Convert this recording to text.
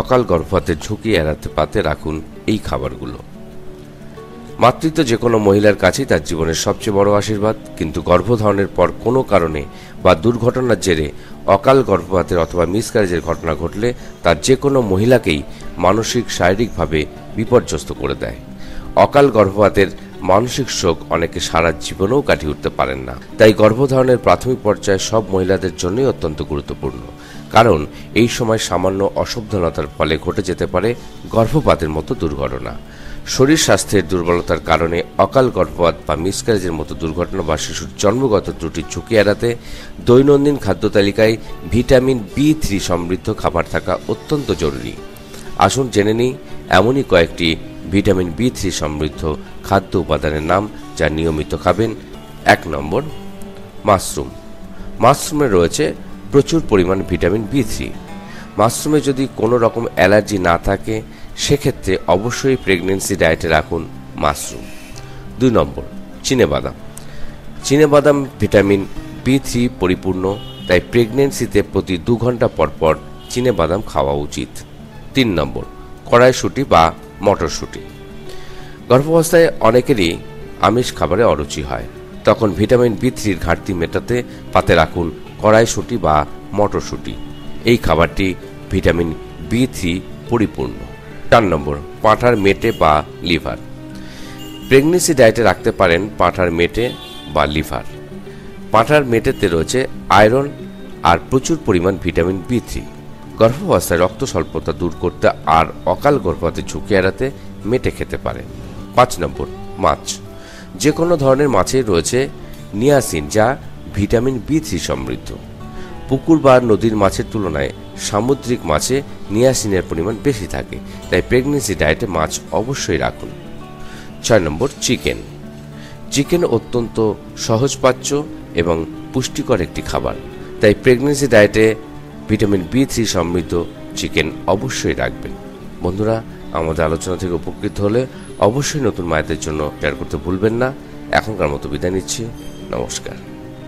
অকাল গর্ভপাতের ঝুঁকি এড়াতে পাতে রাখুন এই খাবারগুলো। মাতৃত্ব যে কোনো মহিলার কাছেই তার জীবনের সবচেয়ে বড় আশীর্বাদ, কিন্তু গর্ভধারণের পর কোনো কারণে বা দুর্ঘটনার জেরে অকাল গর্ভপাতের অথবা মিসক্যারেজের ঘটনা ঘটলে তার যে কোনো মহিলাকেই মানসিক, শারীরিকভাবে বিপর্যস্ত করে দেয়। অকাল গর্ভপাতের মানসিক শোক অনেকে সারা জীবনেও কাটিয়ে উঠতে পারেন না। তাই গর্ভধারণের প্রাথমিক পর্যায়ে সব মহিলাদের জন্যই অত্যন্ত গুরুত্বপূর্ণ। কারণ এই সময় সামান্য অসাবধানতার ফলে ঘটে যেতে পারে গর্ভপাতের মতো দুর্ঘটনা। শরীর স্বাস্থ্যের দুর্বলতার কারণে অকাল গর্ভপাত বা মিসক্যারেজের মতো দুর্ঘটনা বা শিশুর জন্মগত ত্রুটির ঝুঁকি এড়াতে দৈনন্দিন খাদ্য তালিকায় ভিটামিন বি থ্রি সমৃদ্ধ খাবার থাকা অত্যন্ত জরুরি। আসুন জেনে নিই, এমনই কয়েকটি ভিটামিন বি থ্রি সমৃদ্ধ খাদ্য উপাদানের নাম যা নিয়মিত খাবেন। এক নম্বর, মাশরুম। মাশরুমে রয়েছে প্রচুর পরিমাণ ভিটামিন বি থ্রি মাশরুমে যদি কোনো রকম অ্যালার্জি না থাকে, সেক্ষেত্রে অবশ্যই প্রেগনেন্সি ডায়েটে রাখুন মাশরুম। দুই নম্বর, চিনেবাদাম। চিনেবাদাম ভিটামিন বি থ্রি পরিপূর্ণ, তাই প্রেগনেন্সিতে প্রতি দু ঘণ্টা পর পর চিনেবাদাম খাওয়া উচিত। তিন নম্বর, কড়াইশুটি বা মটরশুঁটি। গর্ভাবস্থায় অনেকেরই আমিষ খাবারে অরুচি হয়। তখন ভিটামিন বি থ্রির ঘাটতি মেটাতে পাতে রাখুন কড়াইশুটি বা মটরশুঁটি। এই খাবারটি ভিটামিন বি থ্রি পরিপূর্ণ। চার নম্বর, পাঁঠার মেটে বা লিভার। প্রেগনেন্সি ডায়েটে রাখতে পারেন পাঁঠার মেটে বা লিভার। পাঁঠার মেটেতে রয়েছে আয়রন আর প্রচুর পরিমাণ ভিটামিন বি থ্রি। গর্ভাবস্থায় রক্ত স্বল্পতা দূর করতে আর অকাল গর্ভপাতের ঝুঁকি এড়াতে মেটে খেতে পারে পাঁচ নম্বর, মাছ। যে কোনো ধরনের মাছে রয়েছে নিয়াসিন, যা ভিটামিন বি থ্রি সমৃদ্ধ। পুকুর বা নদীর মাছের তুলনায় সামুদ্রিক মাছে নিয়াসিনের পরিমাণ বেশি থাকে, তাই প্রেগনেন্সি ডায়েটে মাছ অবশ্যই রাখুন। ছয় নম্বর চিকেন চিকেন অত্যন্ত সহজপাচ্য এবং পুষ্টিকর একটি খাবার, তাই প্রেগনেন্সি ডায়েটে ভিটামিন বি থ্রি সমৃদ্ধ চিকেন অবশ্যই রাখবেন। বন্ধুরা, আমাদের আলোচনা থেকে উপকৃত হলে অবশ্যই নতুন মায়েদের জন্য শেয়ার করতে ভুলবেন না। এখনকার মতো বিদায় নিচ্ছি। নমস্কার।